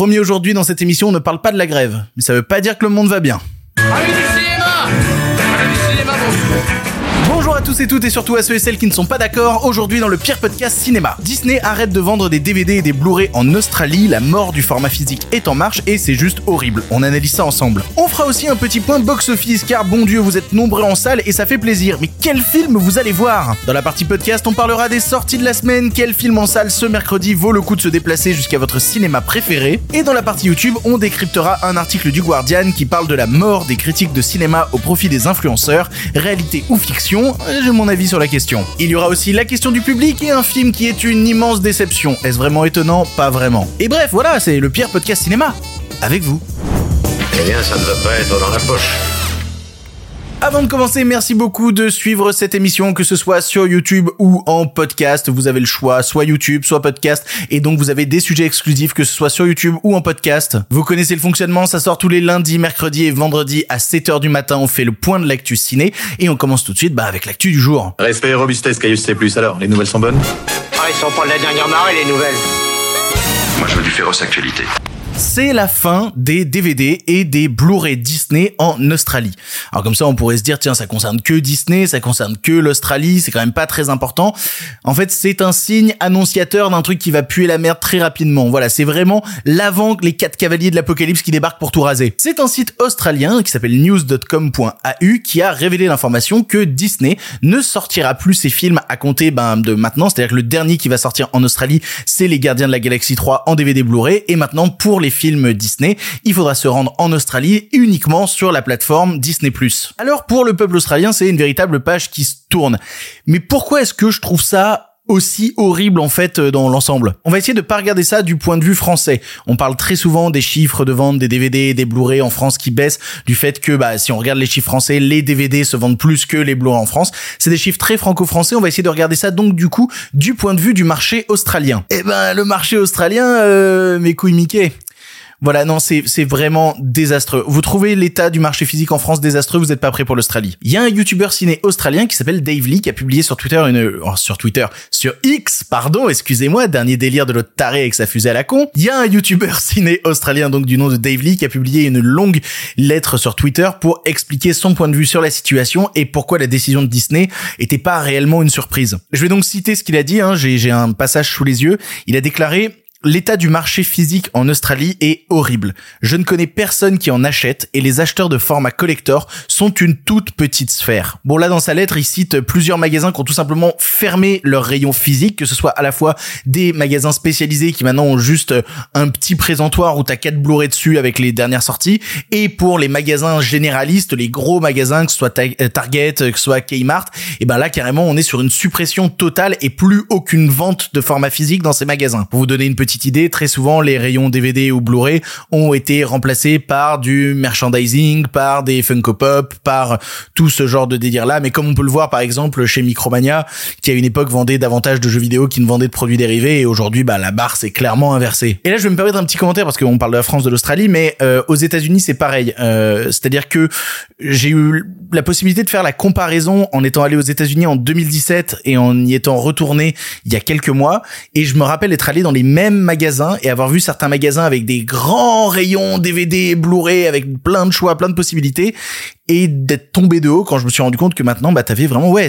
Promis aujourd'hui dans cette émission, on ne parle pas de la grève, mais ça veut pas dire que le monde va bien. À tous et toutes et surtout à ceux et celles qui ne sont pas d'accord. Aujourd'hui dans le pire podcast cinéma, Disney arrête de vendre des DVD et des Blu-ray en Australie. La mort du format physique est en marche et c'est juste horrible. On analyse ça ensemble. On fera aussi un petit point box-office car bon Dieu vous êtes nombreux en salle et ça fait plaisir. Mais quel film vous allez voir? Dans la partie podcast, on parlera des sorties de la semaine. Quel film en salle ce mercredi vaut le coup de se déplacer jusqu'à votre cinéma préféré? Et dans la partie YouTube, on décryptera un article du Guardian qui parle de la mort des critiques de cinéma au profit des influenceurs, réalité ou fiction. J'ai mon avis sur la question. Il y aura aussi la question du public et un film qui est une immense déception. Est-ce vraiment étonnant? Pas vraiment. Et bref, voilà, c'est le pire podcast cinéma. Avec vous. Eh bien, ça ne va pas être dans la poche. Avant de commencer, merci beaucoup de suivre cette émission, que ce soit sur YouTube ou en podcast. Vous avez le choix, soit YouTube, soit podcast. Et donc, vous avez des sujets exclusifs, que ce soit sur YouTube ou en podcast. Vous connaissez le fonctionnement, ça sort tous les lundis, mercredis et vendredis à 7h du matin. On fait le point de l'actu ciné. Et on commence tout de suite bah, avec l'actu du jour. Respect et robustesse, Caius C+. Alors, les nouvelles sont bonnes? Ah, ils sont pas de la dernière marée, les nouvelles Moi, je veux du féroce actualité. C'est la fin des DVD et des Blu-ray Disney en Australie. Alors comme ça, on pourrait se dire, tiens, ça concerne que Disney, ça concerne que l'Australie, c'est quand même pas très important. En fait, c'est un signe annonciateur d'un truc qui va puer la merde très rapidement. Voilà, c'est vraiment l'avant les quatre cavaliers de l'apocalypse qui débarquent pour tout raser. C'est un site australien qui s'appelle news.com.au qui a révélé l'information que Disney ne sortira plus ses films à compter ben, de maintenant, c'est-à-dire que le dernier qui va sortir en Australie, c'est Les Gardiens de la Galaxie 3 en DVD Blu-ray, et maintenant pour les films Disney, il faudra se rendre en Australie uniquement sur la plateforme Disney+. Alors pour le peuple australien, c'est une véritable page qui se tourne. Mais pourquoi est-ce que je trouve ça aussi horrible en fait dans l'ensemble? On va essayer de pas regarder ça du point de vue français. On parle très souvent des chiffres de vente des DVD, des Blu-ray en France qui baissent, du fait que bah si on regarde les chiffres français, les DVD se vendent plus que les Blu-ray en France. C'est des chiffres très franco-français. On va essayer de regarder ça donc du coup du point de vue du marché australien. Eh ben le marché australien, euh, mes couilles Mickey. Voilà, non, c'est c'est vraiment désastreux. Vous trouvez l'état du marché physique en France désastreux, vous n'êtes pas prêt pour l'Australie. Il y a un youtubeur ciné australien qui s'appelle Dave Lee qui a publié sur Twitter une oh, sur Twitter, sur X, pardon, excusez-moi, dernier délire de l'autre taré avec sa fusée à la con. Il y a un youtubeur ciné australien donc du nom de Dave Lee qui a publié une longue lettre sur Twitter pour expliquer son point de vue sur la situation et pourquoi la décision de Disney était pas réellement une surprise. Je vais donc citer ce qu'il a dit, hein, j'ai j'ai un passage sous les yeux. Il a déclaré L'état du marché physique en Australie est horrible. Je ne connais personne qui en achète et les acheteurs de format collector sont une toute petite sphère. Bon là dans sa lettre il cite plusieurs magasins qui ont tout simplement fermé leur rayon physique, que ce soit à la fois des magasins spécialisés qui maintenant ont juste un petit présentoir où t'as quatre Blu-ray dessus avec les dernières sorties, et pour les magasins généralistes, les gros magasins que ce soit Target, que ce soit Kmart, et ben là carrément on est sur une suppression totale et plus aucune vente de format physique dans ces magasins. Pour vous donner une petite idée, très souvent les rayons DVD ou Blu-ray ont été remplacés par du merchandising, par des Funko Pop, par tout ce genre de délire là. Mais comme on peut le voir par exemple chez Micromania, qui à une époque vendait davantage de jeux vidéo qu'il ne vendait de produits dérivés, et aujourd'hui bah la barre s'est clairement inversée. Et là je vais me permettre un petit commentaire parce qu'on parle de la France, de l'Australie, mais euh, aux États-Unis c'est pareil. Euh, C'est-à-dire que j'ai eu la possibilité de faire la comparaison en étant allé aux États-Unis en 2017 et en y étant retourné il y a quelques mois, et je me rappelle être allé dans les mêmes magasins et avoir vu certains magasins avec des grands rayons DVD, Blu-ray, avec plein de choix, plein de possibilités, et d'être tombé de haut quand je me suis rendu compte que maintenant, bah, t'avais vraiment, ouais,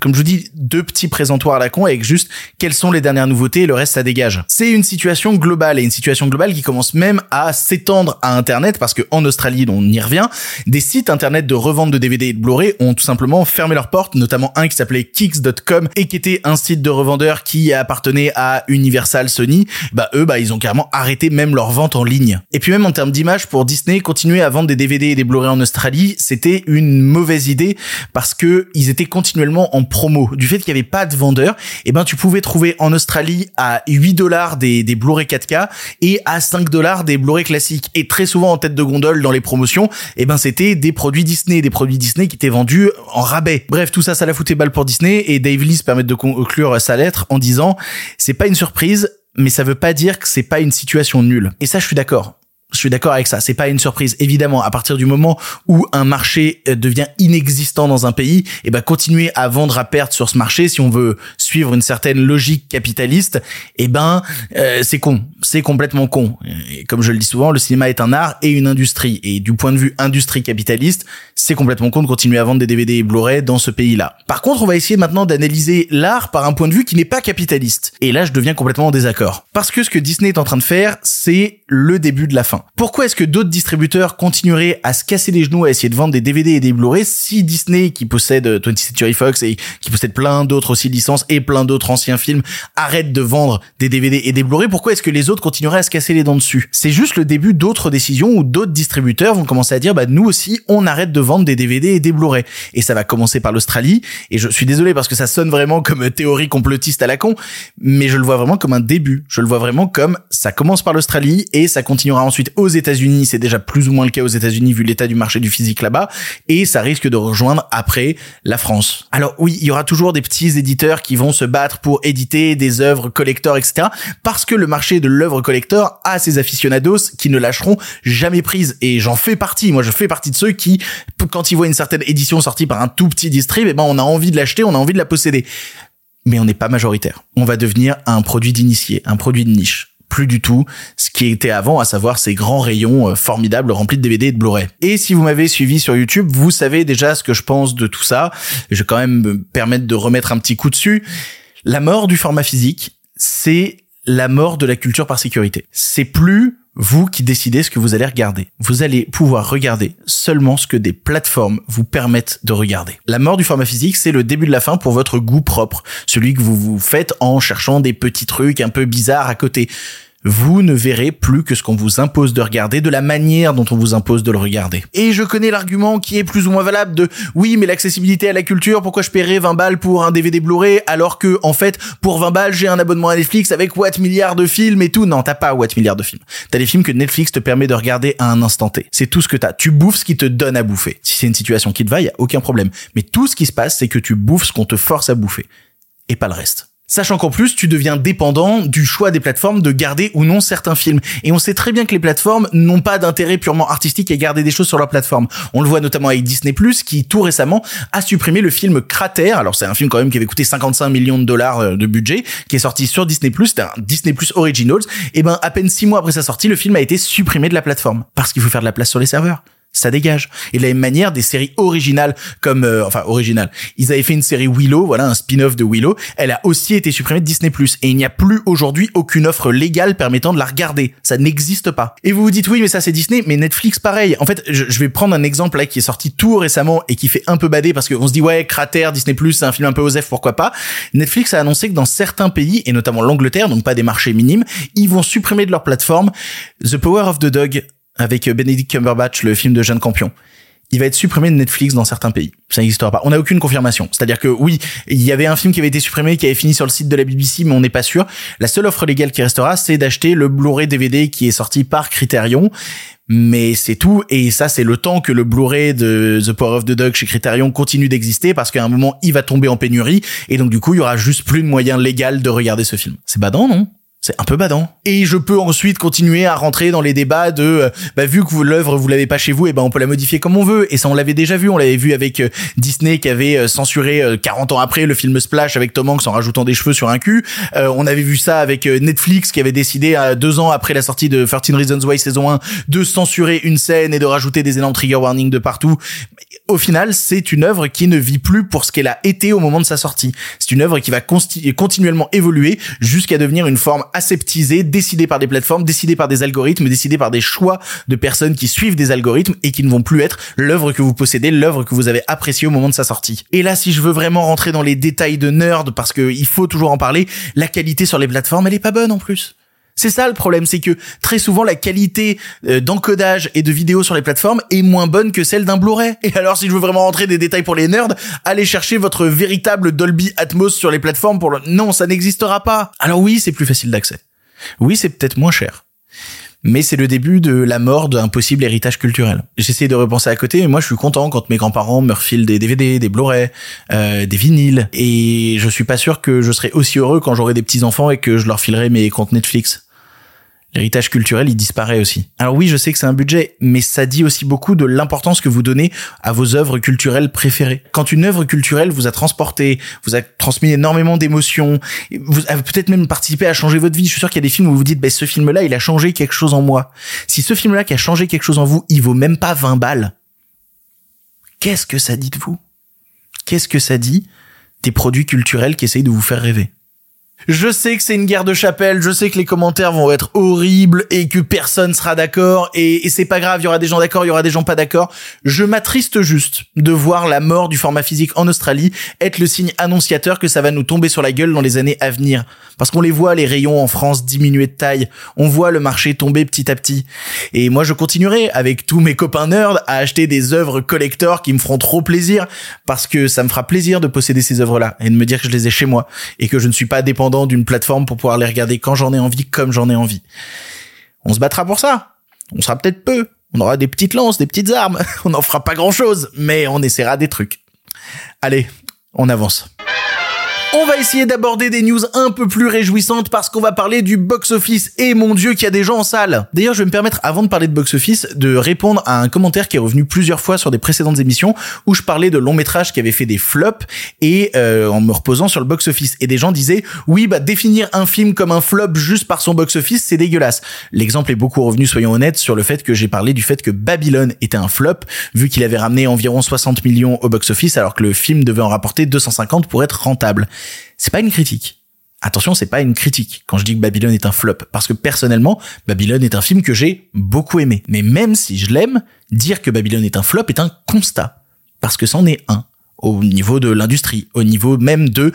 comme je vous dis, deux petits présentoirs à la con avec juste quelles sont les dernières nouveautés et le reste ça dégage. C'est une situation globale et une situation globale qui commence même à s'étendre à internet parce que en Australie, on y revient, des sites internet de revente de DVD et de Blu-ray ont tout simplement fermé leurs portes, notamment un qui s'appelait kicks.com et qui était un site de revendeurs qui appartenait à Universal Sony. Bah eux, bah ils ont carrément arrêté même leur vente en ligne. Et puis même en termes d'image pour Disney, continuer à vendre des DVD et des Blu-ray en Australie, c'était une mauvaise idée parce que ils étaient continuellement en promo. Du fait qu'il n'y avait pas de vendeur, et ben tu pouvais trouver en Australie à 8 dollars des, des Blu-ray 4K et à 5 dollars des Blu-ray classiques. Et très souvent en tête de gondole dans les promotions, et ben c'était des produits Disney, des produits Disney qui étaient vendus en rabais. Bref, tout ça, ça la foutait balle pour Disney et Dave Lee se permet de conclure sa lettre en disant c'est pas une surprise, mais ça veut pas dire que c'est pas une situation nulle. Et ça, je suis d'accord je suis d'accord avec ça. C'est pas une surprise. Évidemment, à partir du moment où un marché euh, devient inexistant dans un pays, et eh ben continuer à vendre à perte sur ce marché, si on veut suivre une certaine logique capitaliste, et eh ben euh, c'est con. C'est complètement con. Et comme je le dis souvent, le cinéma est un art et une industrie. Et du point de vue industrie capitaliste, c'est complètement con de continuer à vendre des DVD et Blu-ray dans ce pays-là. Par contre, on va essayer maintenant d'analyser l'art par un point de vue qui n'est pas capitaliste. Et là, je deviens complètement en désaccord. Parce que ce que Disney est en train de faire, c'est le début de la fin. Pourquoi est-ce que d'autres distributeurs continueraient à se casser les genoux à essayer de vendre des DVD et des Blu-ray si Disney, qui possède 20th Century Fox et qui possède plein d'autres aussi licences et plein d'autres anciens films, arrête de vendre des DVD et des Blu-ray, pourquoi est-ce que les autres continueraient à se casser les dents dessus? C'est juste le début d'autres décisions où d'autres distributeurs vont commencer à dire, bah nous aussi, on arrête de vendre des DVD et des Blu-ray. Et ça va commencer par l'Australie. Et je suis désolé parce que ça sonne vraiment comme théorie complotiste à la con, mais je le vois vraiment comme un début. Je le vois vraiment comme ça commence par l'Australie et ça continuera ensuite aux États-Unis. C'est déjà plus ou moins le cas aux États-Unis vu l'état du marché du physique là-bas. Et ça risque de rejoindre après la France. Alors oui, il y aura toujours des petits éditeurs qui vont se battre pour éditer des œuvres collector, etc. Parce que le marché de l'œuvre collector a ses aficionados qui ne lâcheront jamais prise. Et j'en fais partie. Moi, je fais partie de ceux qui, quand ils voient une certaine édition sortie par un tout petit distrib, eh ben, on a envie de l'acheter, on a envie de la posséder. Mais on n'est pas majoritaire. On va devenir un produit d'initié, un produit de niche plus du tout ce qui était avant, à savoir ces grands rayons euh, formidables remplis de DVD et de Blu-ray. Et si vous m'avez suivi sur YouTube, vous savez déjà ce que je pense de tout ça. Je vais quand même me permettre de remettre un petit coup dessus. La mort du format physique, c'est la mort de la culture par sécurité. C'est plus vous qui décidez ce que vous allez regarder. Vous allez pouvoir regarder seulement ce que des plateformes vous permettent de regarder. La mort du format physique, c'est le début de la fin pour votre goût propre, celui que vous vous faites en cherchant des petits trucs un peu bizarres à côté vous ne verrez plus que ce qu'on vous impose de regarder de la manière dont on vous impose de le regarder. Et je connais l'argument qui est plus ou moins valable de oui, mais l'accessibilité à la culture, pourquoi je paierais 20 balles pour un DVD Blu-ray alors que, en fait, pour 20 balles, j'ai un abonnement à Netflix avec what milliards de films et tout. Non, t'as pas what milliards de films. T'as des films que Netflix te permet de regarder à un instant T. C'est tout ce que t'as. Tu bouffes ce qui te donne à bouffer. Si c'est une situation qui te va, y a aucun problème. Mais tout ce qui se passe, c'est que tu bouffes ce qu'on te force à bouffer. Et pas le reste. Sachant qu'en plus, tu deviens dépendant du choix des plateformes de garder ou non certains films. Et on sait très bien que les plateformes n'ont pas d'intérêt purement artistique à garder des choses sur leur plateforme. On le voit notamment avec Disney+, qui tout récemment a supprimé le film Crater. Alors c'est un film quand même qui avait coûté 55 millions de dollars euh, de budget, qui est sorti sur Disney+, c'était un Disney+, Originals. Et ben, à peine six mois après sa sortie, le film a été supprimé de la plateforme. Parce qu'il faut faire de la place sur les serveurs ça dégage. Et de la même manière, des séries originales comme, euh, enfin originales, ils avaient fait une série Willow, voilà un spin-off de Willow. Elle a aussi été supprimée de Disney+. Et il n'y a plus aujourd'hui aucune offre légale permettant de la regarder. Ça n'existe pas. Et vous vous dites oui, mais ça c'est Disney, mais Netflix pareil. En fait, je, vais prendre un exemple là qui est sorti tout récemment et qui fait un peu bader parce qu'on se dit ouais, Crater, Disney+, c'est un film un peu osef, pourquoi pas. Netflix a annoncé que dans certains pays et notamment l'Angleterre, donc pas des marchés minimes, ils vont supprimer de leur plateforme The Power of the Dog avec euh, Benedict Cumberbatch, le film de Jeanne Campion. Il va être supprimé de Netflix dans certains pays. Ça n'existera pas. On n'a aucune confirmation. C'est-à-dire que oui, il y avait un film qui avait été supprimé, qui avait fini sur le site de la BBC, mais on n'est pas sûr. La seule offre légale qui restera, c'est d'acheter le Blu-ray DVD qui est sorti par Criterion. Mais c'est tout. Et ça, c'est le temps que le Blu-ray de The Power of the Dog chez Criterion continue d'exister parce qu'à un moment, il va tomber en pénurie. Et donc, du coup, il y aura juste plus de moyens légaux de regarder ce film. C'est badant, non? C'est un peu badant. Et je peux ensuite continuer à rentrer dans les débats de, euh, bah, vu que l'œuvre vous l'avez pas chez vous, et ben on peut la modifier comme on veut. Et ça on l'avait déjà vu, on l'avait vu avec euh, Disney qui avait euh, censuré 40 ans après le film Splash avec Tom Hanks en rajoutant des cheveux sur un cul. on avait vu ça avec Netflix qui avait décidé deux ans après la sortie de 13 Reasons Why saison 1 de censurer une scène et de rajouter des énormes trigger warnings de partout. Au final, c'est une œuvre qui ne vit plus pour ce qu'elle a été au moment de sa sortie. C'est une œuvre qui va continuellement évoluer jusqu'à devenir une forme aseptisé, décidé par des plateformes, décidé par des algorithmes, décidé par des choix de personnes qui suivent des algorithmes et qui ne vont plus être l'œuvre que vous possédez, l'œuvre que vous avez appréciée au moment de sa sortie. Et là, si je veux vraiment rentrer dans les détails de nerd, parce qu'il faut toujours en parler, la qualité sur les plateformes, elle est pas bonne en plus. C'est ça le problème, c'est que très souvent la qualité euh, d'encodage et de vidéo sur les plateformes est moins bonne que celle d'un Blu-ray. Et alors si je veux vraiment rentrer des détails pour les nerds, allez chercher votre véritable Dolby Atmos sur les plateformes pour le... Non, ça n'existera pas. Alors oui, c'est plus facile d'accès. Oui, c'est peut-être moins cher. Mais c'est le début de la mort d'un possible héritage culturel. J'essaie de repenser à côté, mais moi je suis content quand mes grands-parents me refilent des DVD, des Blu-ray, euh, des vinyles, et je suis pas sûr que je serai aussi heureux quand j'aurai des petits-enfants et que je leur filerai mes comptes Netflix L'héritage culturel, il disparaît aussi. Alors oui, je sais que c'est un budget, mais ça dit aussi beaucoup de l'importance que vous donnez à vos œuvres culturelles préférées. Quand une œuvre culturelle vous a transporté, vous a transmis énormément d'émotions, vous avez peut-être même participé à changer votre vie. Je suis sûr qu'il y a des films où vous vous dites, bah, ce film-là, il a changé quelque chose en moi. Si ce film-là qui a changé quelque chose en vous, il vaut même pas 20 balles, qu'est-ce que ça dit de vous? Qu'est-ce que ça dit des produits culturels qui essayent de vous faire rêver? Je sais que c'est une guerre de chapelle, je sais que les commentaires vont être horribles et que personne sera d'accord et, c'est pas grave, il y aura des gens d'accord, il y aura des gens pas d'accord. Je m'attriste juste de voir la mort du format physique en Australie être le signe annonciateur que ça va nous tomber sur la gueule dans les années à venir. Parce qu'on les voit, les rayons en France diminuer de taille, on voit le marché tomber petit à petit. Et moi je continuerai avec tous mes copains nerds à acheter des œuvres collector qui me feront trop plaisir parce que ça me fera plaisir de posséder ces œuvres-là et de me dire que je les ai chez moi et que je ne suis pas dépendant d'une plateforme pour pouvoir les regarder quand j'en ai envie, comme j'en ai envie. On se battra pour ça. On sera peut-être peu. On aura des petites lances, des petites armes. On n'en fera pas grand chose, mais on essaiera des trucs. Allez, on avance. On va essayer d'aborder des news un peu plus réjouissantes parce qu'on va parler du box-office et mon dieu qu'il y a des gens en salle. D'ailleurs, je vais me permettre, avant de parler de box-office, de répondre à un commentaire qui est revenu plusieurs fois sur des précédentes émissions où je parlais de longs métrages qui avaient fait des flops et euh, en me reposant sur le box-office. Et des gens disaient, oui, bah définir un film comme un flop juste par son box-office, c'est dégueulasse. L'exemple est beaucoup revenu, soyons honnêtes, sur le fait que j'ai parlé du fait que Babylone était un flop, vu qu'il avait ramené environ 60 millions au box-office alors que le film devait en rapporter 250 pour être rentable. C'est pas une critique. Attention, c'est pas une critique quand je dis que Babylone est un flop, parce que personnellement, Babylone est un film que j'ai beaucoup aimé. Mais même si je l'aime, dire que Babylone est un flop est un constat, parce que c'en est un au niveau de l'industrie, au niveau même de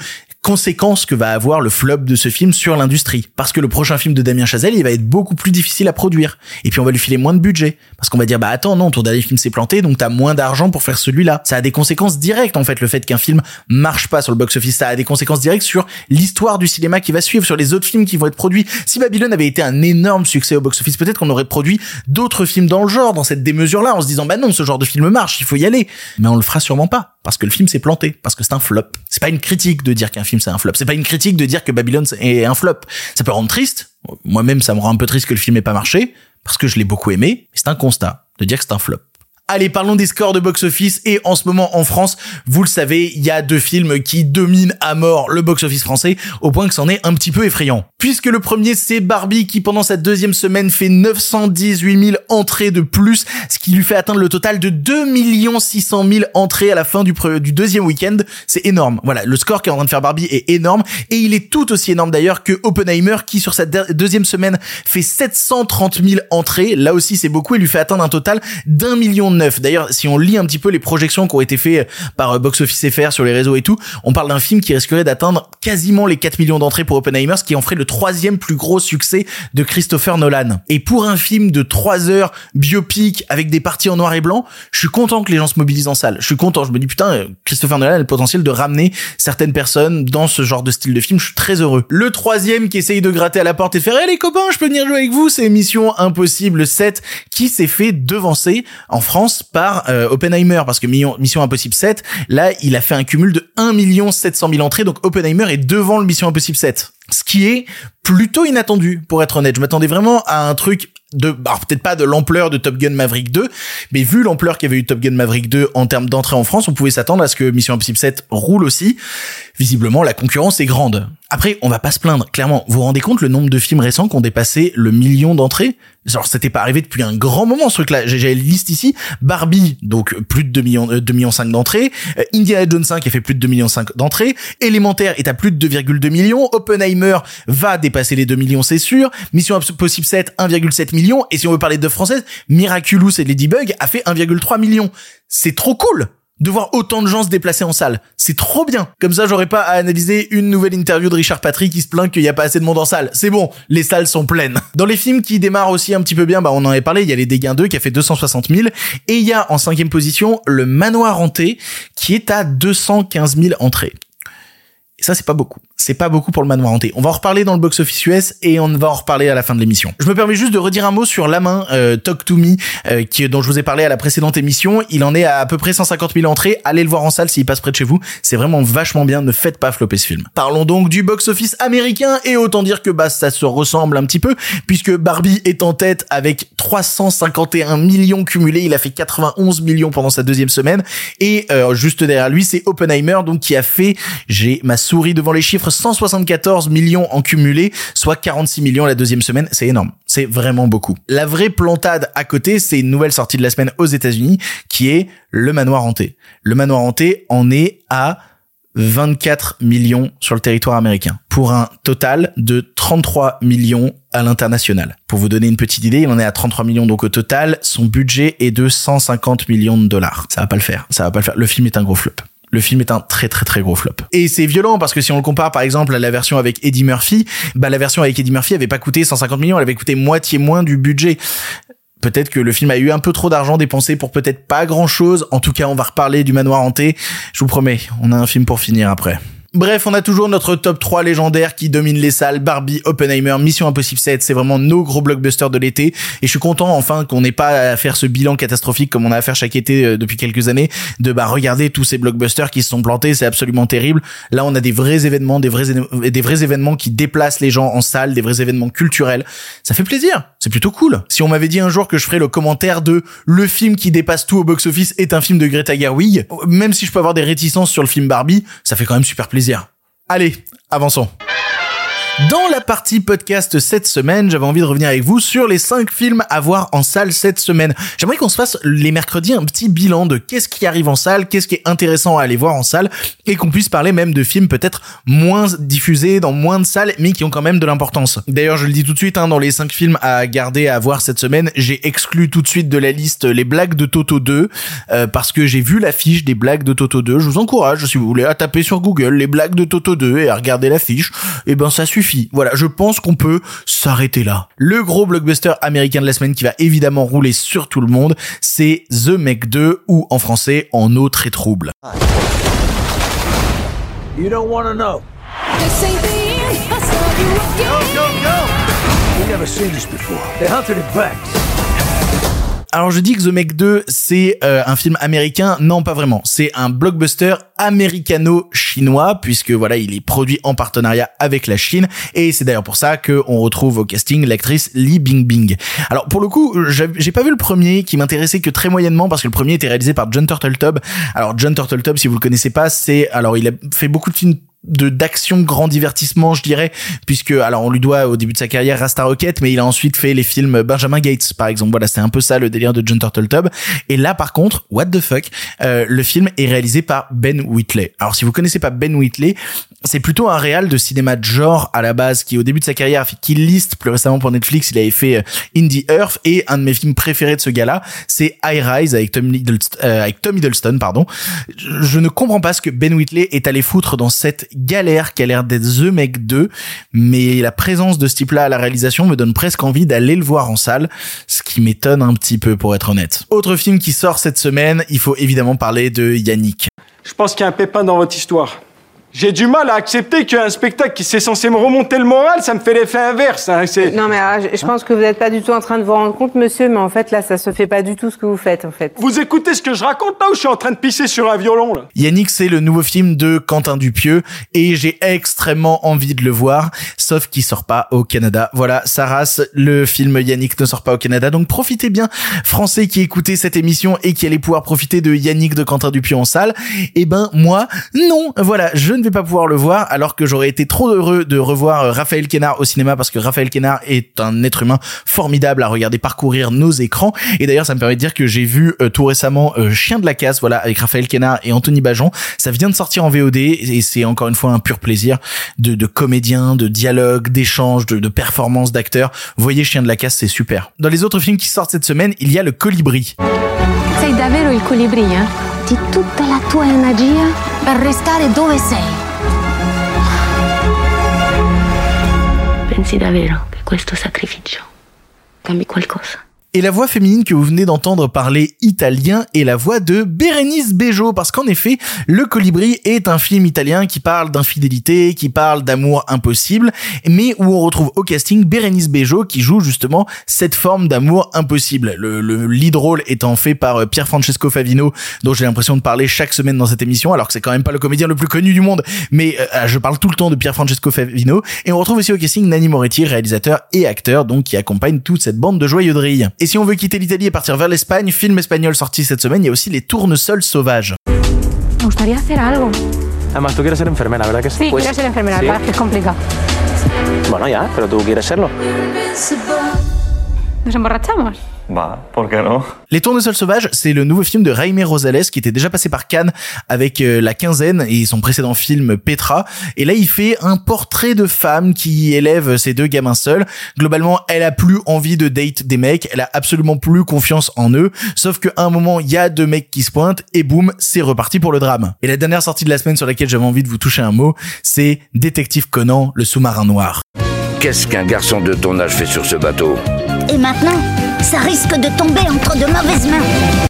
conséquences que va avoir le flop de ce film sur l'industrie. Parce que le prochain film de Damien Chazelle, il va être beaucoup plus difficile à produire. Et puis on va lui filer moins de budget. Parce qu'on va dire, bah attends, non, ton dernier film s'est planté, donc t'as moins d'argent pour faire celui-là. Ça a des conséquences directes, en fait, le fait qu'un film marche pas sur le box-office. Ça a des conséquences directes sur l'histoire du cinéma qui va suivre, sur les autres films qui vont être produits. Si Babylone avait été un énorme succès au box-office, peut-être qu'on aurait produit d'autres films dans le genre, dans cette démesure-là, en se disant, bah non, ce genre de film marche, il faut y aller. Mais on le fera sûrement pas. Parce que le film s'est planté. Parce que c'est un flop. C'est pas une critique de dire qu'un film c'est un flop. C'est pas une critique de dire que Babylone est un flop. Ça peut rendre triste. Moi-même, ça me rend un peu triste que le film ait pas marché, parce que je l'ai beaucoup aimé. C'est un constat de dire que c'est un flop. Allez, parlons des scores de box-office. Et en ce moment, en France, vous le savez, il y a deux films qui dominent à mort le box-office français, au point que c'en est un petit peu effrayant. Puisque le premier, c'est Barbie, qui pendant cette deuxième semaine fait 918 000 entrées de plus, ce qui lui fait atteindre le total de 2 600 000 entrées à la fin du, deuxième week-end. C'est énorme. Voilà, le score qui est en train de faire Barbie est énorme. Et il est tout aussi énorme d'ailleurs que Oppenheimer, qui sur cette deuxième semaine fait 730 000 entrées. Là aussi, c'est beaucoup. Il lui fait atteindre un total d'un million D'ailleurs, si on lit un petit peu les projections qui ont été faites par euh, Box Office FR sur les réseaux et tout, on parle d'un film qui risquerait d'atteindre quasiment les 4 millions d'entrées pour Oppenheimer, ce qui en ferait le troisième plus gros succès de Christopher Nolan. Et pour un film de 3 heures biopic avec des parties en noir et blanc, je suis content que les gens se mobilisent en salle. Je suis content. Je me dis putain, Christopher Nolan a le potentiel de ramener certaines personnes dans ce genre de style de film. Je suis très heureux. Le troisième qui essaye de gratter à la porte et faire, eh les copains, je peux venir jouer avec vous, c'est Mission Impossible 7 qui s'est fait devancer en France par euh, Oppenheimer parce que Mission Impossible 7, là, il a fait un cumul de 1 700 000 entrées, donc Oppenheimer est devant le Mission Impossible 7. Ce qui est plutôt inattendu, pour être honnête. Je m'attendais vraiment à un truc de, alors peut-être pas de l'ampleur de Top Gun Maverick 2, mais vu l'ampleur qu'avait eu Top Gun Maverick 2 en termes d'entrée en France, on pouvait s'attendre à ce que Mission Impossible 7 roule aussi. Visiblement, la concurrence est grande. Après, on va pas se plaindre. Clairement, vous vous rendez compte le nombre de films récents qui ont dépassé le million d'entrées? Genre, c'était pas arrivé depuis un grand moment, ce truc-là. J'ai la liste ici. Barbie, donc plus de 2 millions, 2 euh, millions 5 d'entrées. Euh, Indiana Jones 5 a fait plus de 2 millions 5 d'entrées. Élémentaire est à plus de 2,2 millions. Oppenheimer va dépasser les 2 millions, c'est sûr. Mission Impossible 7, 1,7 millions. Et si on veut parler de française, Miraculous et Ladybug a fait 1,3 million. C'est trop cool de voir autant de gens se déplacer en salle. C'est trop bien. Comme ça, j'aurais pas à analyser une nouvelle interview de Richard Patrick qui se plaint qu'il y a pas assez de monde en salle. C'est bon, les salles sont pleines. Dans les films qui démarrent aussi un petit peu bien, bah on en avait parlé, il y a Les Dégains 2 qui a fait 260 000 et il y a en cinquième position Le Manoir Hanté qui est à 215 000 entrées. Et ça, c'est pas beaucoup. C'est pas beaucoup pour le manoir hanté. On va en reparler dans le box-office US et on va en reparler à la fin de l'émission. Je me permets juste de redire un mot sur La Main, euh, Talk to Me, euh, qui, dont je vous ai parlé à la précédente émission. Il en est à à peu près 150 000 entrées. Allez le voir en salle s'il passe près de chez vous. C'est vraiment vachement bien. Ne faites pas flopper ce film. Parlons donc du box-office américain et autant dire que bah ça se ressemble un petit peu puisque Barbie est en tête avec 351 millions cumulés. Il a fait 91 millions pendant sa deuxième semaine et euh, juste derrière lui c'est Oppenheimer donc qui a fait j'ai ma souris devant les chiffres 174 millions en cumulé, soit 46 millions la deuxième semaine. C'est énorme. C'est vraiment beaucoup. La vraie plantade à côté, c'est une nouvelle sortie de la semaine aux États-Unis qui est Le Manoir Hanté. Le Manoir Hanté en est à 24 millions sur le territoire américain pour un total de 33 millions à l'international. Pour vous donner une petite idée, il en est à 33 millions donc au total, son budget est de 150 millions de dollars. Ça va pas le faire, ça va pas le faire. Le film est un gros flop le film est un très très très gros flop. Et c'est violent parce que si on le compare par exemple à la version avec Eddie Murphy, bah la version avec Eddie Murphy avait pas coûté 150 millions, elle avait coûté moitié moins du budget. Peut-être que le film a eu un peu trop d'argent dépensé pour peut-être pas grand chose. En tout cas, on va reparler du manoir hanté. Je vous promets, on a un film pour finir après. Bref, on a toujours notre top 3 légendaire qui domine les salles. Barbie, Oppenheimer, Mission Impossible 7, c'est vraiment nos gros blockbusters de l'été. Et je suis content enfin qu'on n'ait pas à faire ce bilan catastrophique comme on a à faire chaque été euh, depuis quelques années, de bah regarder tous ces blockbusters qui se sont plantés, c'est absolument terrible. Là, on a des vrais événements, des vrais des vrais événements qui déplacent les gens en salle, des vrais événements culturels. Ça fait plaisir, c'est plutôt cool. Si on m'avait dit un jour que je ferais le commentaire de le film qui dépasse tout au box-office est un film de Greta Gerwig, même si je peux avoir des réticences sur le film Barbie, ça fait quand même super plaisir. Allez, avançons. Dans la partie podcast cette semaine, j'avais envie de revenir avec vous sur les 5 films à voir en salle cette semaine. J'aimerais qu'on se fasse les mercredis un petit bilan de qu'est-ce qui arrive en salle, qu'est-ce qui est intéressant à aller voir en salle, et qu'on puisse parler même de films peut-être moins diffusés dans moins de salles, mais qui ont quand même de l'importance. D'ailleurs, je le dis tout de suite, hein, dans les 5 films à garder à voir cette semaine, j'ai exclu tout de suite de la liste les blagues de Toto 2, euh, parce que j'ai vu l'affiche des blagues de Toto 2. Je vous encourage, si vous voulez, à taper sur Google les blagues de Toto 2 et à regarder l'affiche. Et ben, ça suffit voilà, je pense qu'on peut s'arrêter là. Le gros blockbuster américain de la semaine qui va évidemment rouler sur tout le monde, c'est The Meg 2 ou en français En eau très trouble. You don't want to know. never seen this before. They hunted it back. Alors je dis que The Meg 2 c'est euh, un film américain, non pas vraiment. C'est un blockbuster américano-chinois puisque voilà il est produit en partenariat avec la Chine et c'est d'ailleurs pour ça que on retrouve au casting l'actrice Li Bingbing. Alors pour le coup j'ai pas vu le premier qui m'intéressait que très moyennement parce que le premier était réalisé par John Turteltaub. Alors John Turteltaub si vous le connaissez pas c'est alors il a fait beaucoup de films de d'action grand divertissement je dirais puisque alors on lui doit au début de sa carrière Rasta Rocket mais il a ensuite fait les films Benjamin Gates par exemple. Voilà c'est un peu ça le délire de John Turteltaub et là par contre what the fuck euh, le film est réalisé par Ben Whitley. Alors si vous connaissez pas Ben Whitley c'est plutôt un réal de cinéma de genre à la base qui au début de sa carrière a fait Kill List plus récemment pour Netflix il avait fait euh, Indie Earth et un de mes films préférés de ce gars-là c'est High Rise avec Tom Hiddleston, euh, avec Tom pardon. Je ne comprends pas ce que Ben Whitley est allé foutre dans cette galère qui a l'air d'être The Meg 2, mais la présence de ce type-là à la réalisation me donne presque envie d'aller le voir en salle, ce qui m'étonne un petit peu pour être honnête. Autre film qui sort cette semaine, il faut évidemment parler de Yannick. Je pense qu'il y a un pépin dans votre histoire. J'ai du mal à accepter qu'un spectacle qui s'est censé me remonter le moral, ça me fait l'effet inverse. Hein, non mais ah, je, pense que vous n'êtes pas du tout en train de vous rendre compte, monsieur, mais en fait là, ça se fait pas du tout ce que vous faites en fait. Vous écoutez ce que je raconte là ou je suis en train de pisser sur un violon là Yannick, c'est le nouveau film de Quentin Dupieux et j'ai extrêmement envie de le voir, sauf qu'il sort pas au Canada. Voilà, ça race, le film Yannick ne sort pas au Canada, donc profitez bien, Français qui écoutez cette émission et qui allez pouvoir profiter de Yannick de Quentin Dupieux en salle. Eh ben moi, non, voilà, je ne vais pas pouvoir le voir alors que j'aurais été trop heureux de revoir euh, Raphaël Kénard au cinéma parce que Raphaël Kénard est un être humain formidable à regarder parcourir nos écrans. Et d'ailleurs ça me permet de dire que j'ai vu euh, tout récemment euh, Chien de la casse voilà avec Raphaël Kénard et Anthony Bajon. Ça vient de sortir en VOD et c'est encore une fois un pur plaisir de, comédien de dialogue d'échange de, de performance d'acteurs. Voyez Chien de la casse c'est super. Dans les autres films qui sortent cette semaine il y a le Colibri davvero il colibri, eh? Di tutta la tua energia per restare dove sei. Pensi davvero che questo sacrificio cambi qualcosa? Et la voix féminine que vous venez d'entendre parler italien est la voix de Bérénice Bejo, parce qu'en effet, Le Colibri est un film italien qui parle d'infidélité, qui parle d'amour impossible, mais où on retrouve au casting Bérénice Bejo qui joue justement cette forme d'amour impossible. Le, le lead role étant fait par euh, Pier Francesco Favino, dont j'ai l'impression de parler chaque semaine dans cette émission, alors que c'est quand même pas le comédien le plus connu du monde, mais euh, je parle tout le temps de Pier Francesco Favino. Et on retrouve aussi au casting Nanni Moretti, réalisateur et acteur, donc qui accompagne toute cette bande de joyeux drilles. Et si on veut quitter l'Italie et partir vers l'Espagne, film espagnol sorti cette semaine, il y a aussi Les Tournesols Sauvages. Me gustaría hacer algo. Además, tú quieres ser enfermera, ¿verdad que sí? Sí, quiero ser enfermera, sí. la verdad es que es complicado. Bueno, ya, pero tú quieres serlo. ¿Nos emborrachamos? Va, ¿por qué no? Les Tournesols Sauvages, c'est le nouveau film de Jaime Rosales qui était déjà passé par Cannes avec euh, La Quinzaine et son précédent film Petra. Et là, il fait un portrait de femme qui élève ses deux gamins seuls. Globalement, elle a plus envie de date des mecs, elle a absolument plus confiance en eux. Sauf qu'à un moment, il y a deux mecs qui se pointent et boum, c'est reparti pour le drame. Et la dernière sortie de la semaine sur laquelle j'avais envie de vous toucher un mot, c'est Détective Conan, le sous-marin noir. Qu'est-ce qu'un garçon de ton âge fait sur ce bateau? Et maintenant, ça risque de tomber entre de mauvaises mains.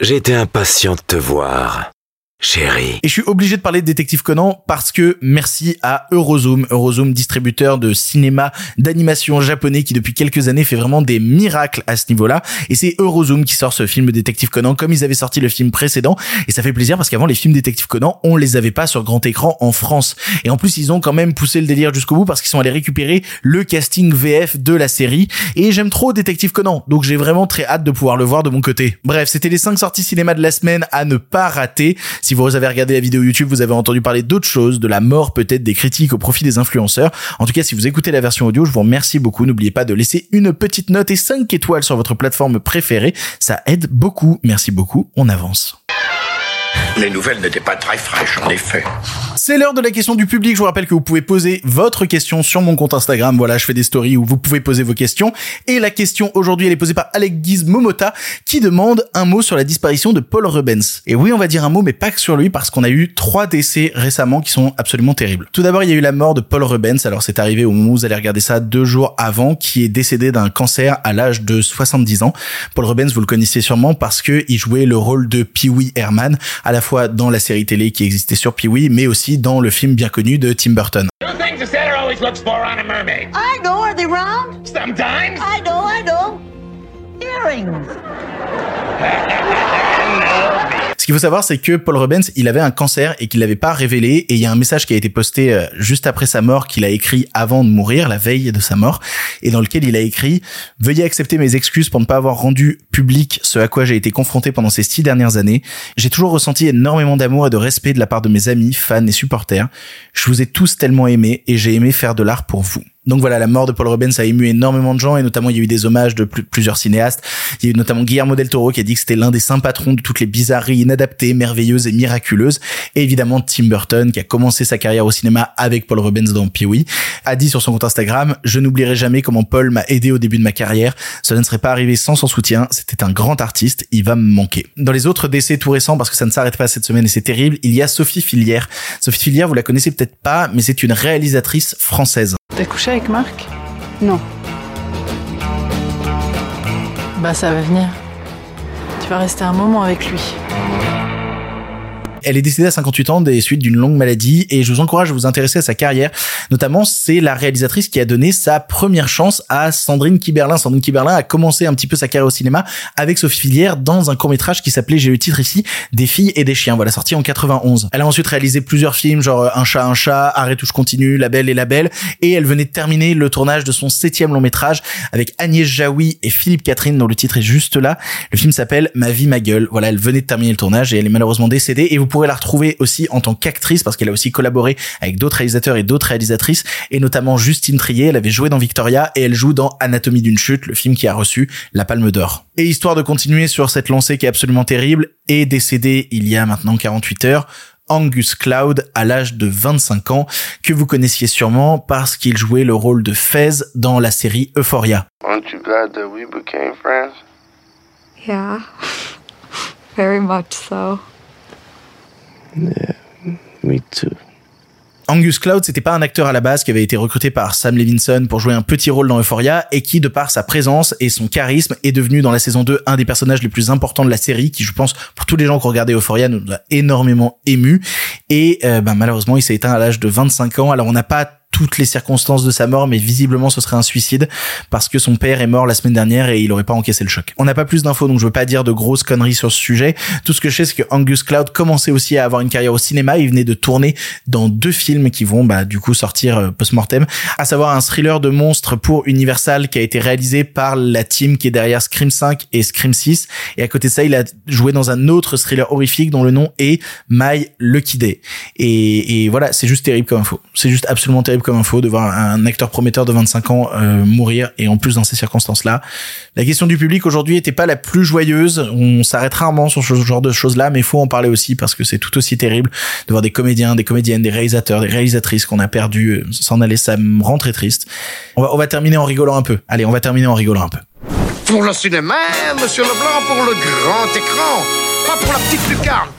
J'étais impatient de te voir, chérie. Et je suis obligé de parler de Détective Conan parce que merci à Eurozoom, Eurozoom distributeur de cinéma d'animation japonais qui depuis quelques années fait vraiment des miracles à ce niveau-là. Et c'est Eurozoom qui sort ce film Détective Conan comme ils avaient sorti le film précédent. Et ça fait plaisir parce qu'avant les films Détective Conan, on les avait pas sur grand écran en France. Et en plus ils ont quand même poussé le délire jusqu'au bout parce qu'ils sont allés récupérer le casting VF de la série. Et j'aime trop Détective Conan, donc j'ai vraiment très hâte de pouvoir le voir de mon côté. Bref, c'était les 5 sorties cinéma de la semaine à ne pas rater. Si vous avez regardé la vidéo YouTube, vous avez entendu parler d'autres choses, de la mort peut-être des critiques au profit des influenceurs. En tout cas, si vous écoutez la version audio, je vous remercie beaucoup. N'oubliez pas de laisser une petite note et 5 étoiles sur votre plateforme préférée. Ça aide beaucoup. Merci beaucoup. On avance. Les nouvelles n'étaient pas très fraîches, en effet. C'est l'heure de la question du public. Je vous rappelle que vous pouvez poser votre question sur mon compte Instagram. Voilà, je fais des stories où vous pouvez poser vos questions. Et la question aujourd'hui, elle est posée par Alex Guiz Momota qui demande un mot sur la disparition de Paul Rubens. Et oui, on va dire un mot, mais pas que sur lui parce qu'on a eu trois décès récemment qui sont absolument terribles. Tout d'abord, il y a eu la mort de Paul Rubens. Alors, c'est arrivé au moment où vous allez regarder ça deux jours avant, qui est décédé d'un cancer à l'âge de 70 ans. Paul Rubens, vous le connaissez sûrement parce que il jouait le rôle de Pee-wee Herman, à la fois dans la série télé qui existait sur Pee-wee, mais aussi dans le film bien connu de Tim Burton. Two things a sailor always looks for on a mermaid. I know, are they round? Sometimes. I know, I know. Earrings. Ce qu'il faut savoir, c'est que Paul Rubens, il avait un cancer et qu'il l'avait pas révélé. Et il y a un message qui a été posté euh, juste après sa mort, qu'il a écrit avant de mourir, la veille de sa mort, et dans lequel il a écrit « Veuillez accepter mes excuses pour ne pas avoir rendu public ce à quoi j'ai été confronté pendant ces six dernières années. J'ai toujours ressenti énormément d'amour et de respect de la part de mes amis, fans et supporters. Je vous ai tous tellement aimés et j'ai aimé faire de l'art pour vous. » Donc voilà, la mort de Paul Rubens a ému énormément de gens et notamment il y a eu des hommages de pl- plusieurs cinéastes. Il y a eu notamment Guillermo del Toro qui a dit que c'était l'un des saints patrons de toutes les bizarreries inadaptées, merveilleuses et miraculeuses. Et évidemment Tim Burton qui a commencé sa carrière au cinéma avec Paul Rubens dans Pee-wee a dit sur son compte Instagram "Je n'oublierai jamais comment Paul m'a aidé au début de ma carrière. Cela ne serait pas arrivé sans son soutien. C'était un grand artiste. Il va me manquer." Dans les autres décès tout récents parce que ça ne s'arrête pas cette semaine et c'est terrible, il y a Sophie Filière. Sophie Filière, vous la connaissez peut-être pas, mais c'est une réalisatrice française. T'as couché avec Marc? Non. Bah ça va venir. Tu vas rester un moment avec lui. Elle est décédée à 58 ans des suites d'une longue maladie et je vous encourage à vous intéresser à sa carrière. Notamment, c'est la réalisatrice qui a donné sa première chance à Sandrine Kiberlin. Sandrine Kiberlin a commencé un petit peu sa carrière au cinéma avec Sophie Filière dans un court-métrage qui s'appelait, j'ai le titre ici, Des filles et des chiens. Voilà, sorti en 91. Elle a ensuite réalisé plusieurs films, genre Un chat, un chat, Arrête où je continue, La Belle et la Belle. Et elle venait de terminer le tournage de son septième long métrage avec Agnès Jaoui et Philippe Catherine, dont le titre est juste là. Le film s'appelle Ma vie, ma gueule. Voilà, elle venait de terminer le tournage et elle est malheureusement décédée. Et pourrez la retrouver aussi en tant qu'actrice parce qu'elle a aussi collaboré avec d'autres réalisateurs et d'autres réalisatrices et notamment Justine Trier. Elle avait joué dans Victoria et elle joue dans Anatomie d'une chute, le film qui a reçu la Palme d'Or. Et histoire de continuer sur cette lancée qui est absolument terrible, est décédé il y a maintenant 48 heures. Angus Cloud à l'âge de 25 ans, que vous connaissiez sûrement parce qu'il jouait le rôle de Fez dans la série Euphoria. Aren't you glad that we became friends? Yeah. Very much so. Too. Angus Cloud, c'était pas un acteur à la base qui avait été recruté par Sam Levinson pour jouer un petit rôle dans Euphoria et qui, de par sa présence et son charisme, est devenu dans la saison 2 un des personnages les plus importants de la série, qui, je pense, pour tous les gens qui ont regardé Euphoria, nous a énormément ému. Et euh, ben, malheureusement, il s'est éteint à l'âge de 25 ans. Alors on n'a pas toutes les circonstances de sa mort, mais visiblement ce serait un suicide parce que son père est mort la semaine dernière et il aurait pas encaissé le choc. On n'a pas plus d'infos, donc je veux pas dire de grosses conneries sur ce sujet. Tout ce que je sais, c'est que Angus Cloud commençait aussi à avoir une carrière au cinéma. Il venait de tourner dans deux films qui vont, bah, du coup, sortir euh, post-mortem, à savoir un thriller de monstres pour Universal qui a été réalisé par la team qui est derrière Scream 5 et Scream 6. Et à côté de ça, il a joué dans un autre thriller horrifique dont le nom est My Lucky Day. Et, et voilà, c'est juste terrible comme info. C'est juste absolument terrible comme info de voir un acteur prometteur de 25 ans euh, mourir et en plus dans ces circonstances-là. La question du public aujourd'hui était pas la plus joyeuse. On s'arrête rarement sur ce genre de choses-là, mais faut en parler aussi parce que c'est tout aussi terrible de voir des comédiens, des comédiennes, des réalisateurs, des réalisatrices qu'on a perdu euh, s'en aller. Ça me rend très triste. On va, on va terminer en rigolant un peu. Allez, on va terminer en rigolant un peu. Pour le cinéma, monsieur Leblanc, pour le grand écran, pas pour la petite lucarne.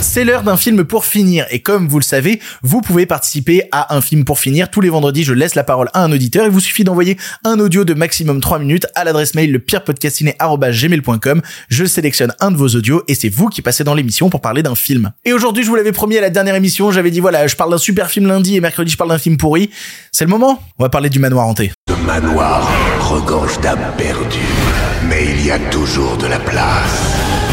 C'est l'heure d'un film pour finir et comme vous le savez, vous pouvez participer à un film pour finir. Tous les vendredis, je laisse la parole à un auditeur. Il vous suffit d'envoyer un audio de maximum 3 minutes à l'adresse mail lepirepodcastiné@gmail.com. Je sélectionne un de vos audios et c'est vous qui passez dans l'émission pour parler d'un film. Et aujourd'hui, je vous l'avais promis à la dernière émission, j'avais dit voilà, je parle d'un super film lundi et mercredi je parle d'un film pourri. C'est le moment. On va parler du manoir hanté. Le manoir regorge d'âmes mais il y a toujours de la place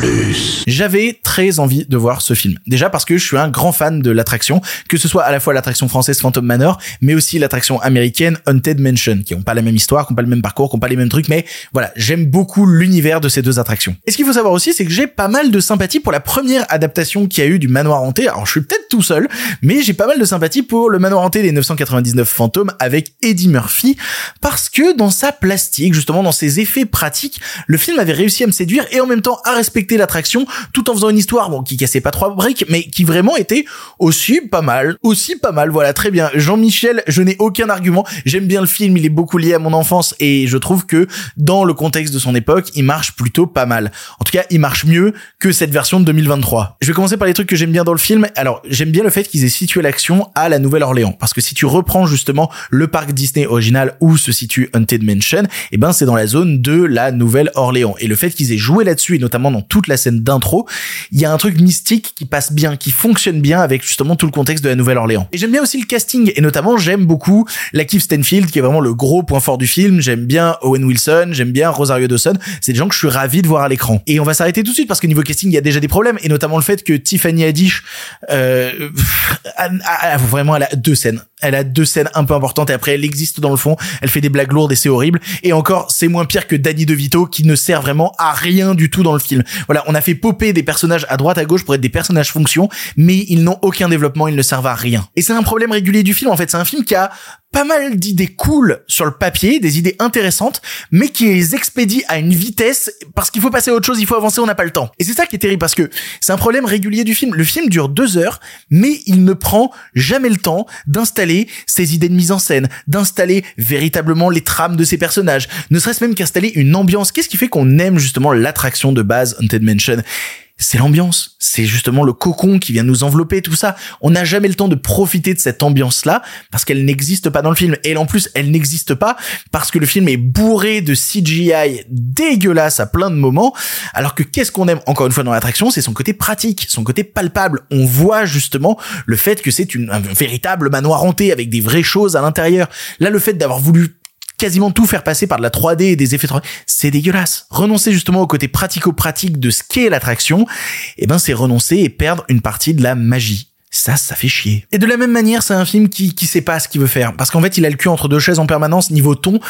de J'avais très envie de voir ce film. Déjà parce que je suis un grand fan de l'attraction, que ce soit à la fois l'attraction française Phantom Manor, mais aussi l'attraction américaine Haunted Mansion, qui ont pas la même histoire, qui ont pas le même parcours, qui ont pas les mêmes trucs, mais voilà, j'aime beaucoup l'univers de ces deux attractions. Et ce qu'il faut savoir aussi, c'est que j'ai pas mal de sympathie pour la première adaptation qu'il y a eu du Manoir hanté. Alors je suis peut-être tout seul, mais j'ai pas mal de sympathie pour le Manoir hanté des 999 fantômes avec Eddie Murphy, parce que dans sa plastique, justement dans ses effets pratiques, le film avait réussi à me séduire et en même temps à respecter l'attraction tout en faisant une histoire bon qui cassait pas trois briques mais qui vraiment était aussi pas mal aussi pas mal. Voilà très bien. Jean-Michel je n'ai aucun argument. J'aime bien le film il est beaucoup lié à mon enfance et je trouve que dans le contexte de son époque il marche plutôt pas mal. En tout cas il marche mieux que cette version de 2023 je vais commencer par les trucs que j'aime bien dans le film. Alors j'aime bien le fait qu'ils aient situé l'action à la Nouvelle-Orléans parce que si tu reprends justement le parc Disney original où se situe Haunted Mansion et eh ben c'est dans la zone de la Nouvelle-Orléans. Et le fait qu'ils aient joué là-dessus et notamment dans toute la scène d'intro, il y a un truc mystique qui passe bien, qui fonctionne bien avec justement tout le contexte de la Nouvelle-Orléans. Et j'aime bien aussi le casting, et notamment j'aime beaucoup la Keith Stanfield, qui est vraiment le gros point fort du film. J'aime bien Owen Wilson, j'aime bien Rosario Dawson. C'est des gens que je suis ravi de voir à l'écran. Et on va s'arrêter tout de suite parce que niveau casting, il y a déjà des problèmes, et notamment le fait que Tiffany Haddish, euh, a, vraiment, elle a deux scènes. Elle a deux scènes un peu importantes et après elle existe dans le fond. Elle fait des blagues lourdes et c'est horrible. Et encore, c'est moins pire que Danny DeVito qui ne sert vraiment à rien du tout dans le film. Voilà, fait popper des personnages à droite à gauche pour être des personnages fonction, mais ils n'ont aucun développement, ils ne servent à rien. Et c'est un problème régulier du film en fait. C'est un film qui a pas mal d'idées cool sur le papier, des idées intéressantes, mais qui les expédie à une vitesse parce qu'il faut passer à autre chose, il faut avancer, on n'a pas le temps. Et c'est ça qui est terrible parce que c'est un problème régulier du film. Le film dure deux heures, mais il ne prend jamais le temps d'installer ses idées de mise en scène, d'installer véritablement les trames de ses personnages, ne serait-ce même qu'installer une ambiance. Qu'est-ce qui fait qu'on aime justement l'attraction de base Haunted Mansion? C'est l'ambiance, c'est justement le cocon qui vient nous envelopper, tout ça. On n'a jamais le temps de profiter de cette ambiance-là parce qu'elle n'existe pas dans le film. Et en plus, elle n'existe pas parce que le film est bourré de CGI dégueulasse à plein de moments. Alors que qu'est-ce qu'on aime encore une fois dans l'attraction, c'est son côté pratique, son côté palpable. On voit justement le fait que c'est une- un véritable manoir hanté avec des vraies choses à l'intérieur. Là, le fait d'avoir voulu quasiment tout faire passer par de la 3D et des effets 3D, c'est dégueulasse. Renoncer justement au côté pratico-pratique de ce qu'est l'attraction, eh ben c'est renoncer et perdre une partie de la magie. Ça, ça fait chier. Et de la même manière, c'est un film qui, qui sait pas ce qu'il veut faire. Parce qu'en fait, il a le cul entre deux chaises en permanence niveau ton.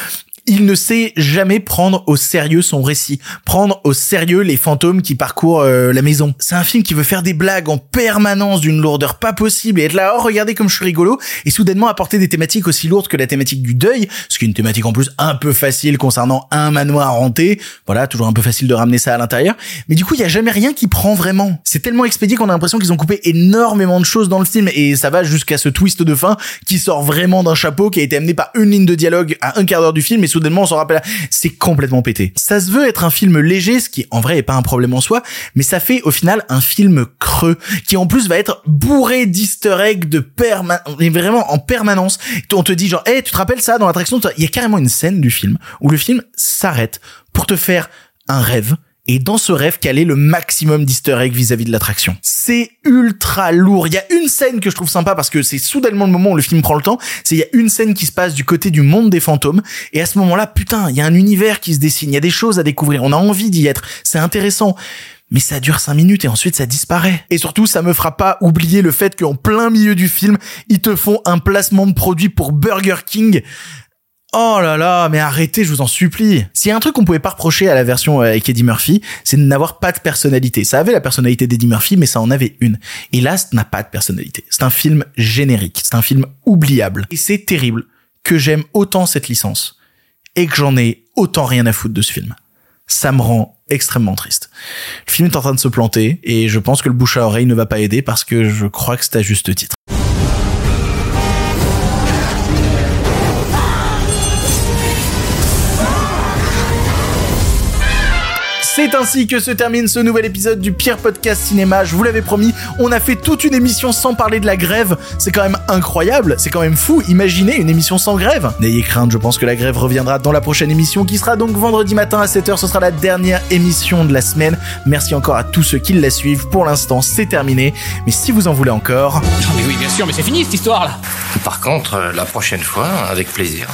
Il ne sait jamais prendre au sérieux son récit, prendre au sérieux les fantômes qui parcourent euh, la maison. C'est un film qui veut faire des blagues en permanence d'une lourdeur pas possible et être là, oh regardez comme je suis rigolo, et soudainement apporter des thématiques aussi lourdes que la thématique du deuil, ce qui est une thématique en plus un peu facile concernant un manoir hanté. Voilà, toujours un peu facile de ramener ça à l'intérieur. Mais du coup, il y a jamais rien qui prend vraiment. C'est tellement expédié qu'on a l'impression qu'ils ont coupé énormément de choses dans le film et ça va jusqu'à ce twist de fin qui sort vraiment d'un chapeau qui a été amené par une ligne de dialogue à un quart d'heure du film et soudainement on s'en rappelle. C'est complètement pété. Ça se veut être un film léger, ce qui en vrai est pas un problème en soi, mais ça fait au final un film creux, qui en plus va être bourré d'easter eggs de permanence, vraiment en permanence. On te dit genre, hey, tu te rappelles ça dans l'attraction? Il y a carrément une scène du film où le film s'arrête pour te faire un rêve et dans ce rêve caler le maximum d'easter eggs vis-à-vis de l'attraction? C'est ultra lourd. Il y a une scène que je trouve sympa parce que c'est soudainement le moment où le film prend le temps. C'est il y a une scène qui se passe du côté du monde des fantômes et à ce moment-là, putain, il y a un univers qui se dessine. Il y a des choses à découvrir. On a envie d'y être. C'est intéressant. Mais ça dure cinq minutes et ensuite ça disparaît. Et surtout, ça me fera pas oublier le fait qu'en plein milieu du film, ils te font un placement de produit pour Burger King Oh là là, mais arrêtez, je vous en supplie. S'il y a un truc qu'on pouvait pas reprocher à la version euh, avec Eddie Murphy, c'est de n'avoir pas de personnalité. Ça avait la personnalité d'Eddie Murphy, mais ça en avait une. Et là, ça n'a pas de personnalité. C'est un film générique. C'est un film oubliable. Et c'est terrible que j'aime autant cette licence et que j'en ai autant rien à foutre de ce film. Ça me rend extrêmement triste. Le film est en train de se planter et je pense que le bouche à oreille ne va pas aider parce que je crois que c'est à juste titre. C'est ainsi que se termine ce nouvel épisode du Pierre Podcast Cinéma. Je vous l'avais promis, on a fait toute une émission sans parler de la grève. C'est quand même incroyable, c'est quand même fou. Imaginez une émission sans grève. N'ayez crainte, je pense que la grève reviendra dans la prochaine émission qui sera donc vendredi matin à 7h. Ce sera la dernière émission de la semaine. Merci encore à tous ceux qui la suivent. Pour l'instant, c'est terminé. Mais si vous en voulez encore... Non mais oui, bien sûr, mais c'est fini cette histoire là. Par contre, euh, la prochaine fois, avec plaisir.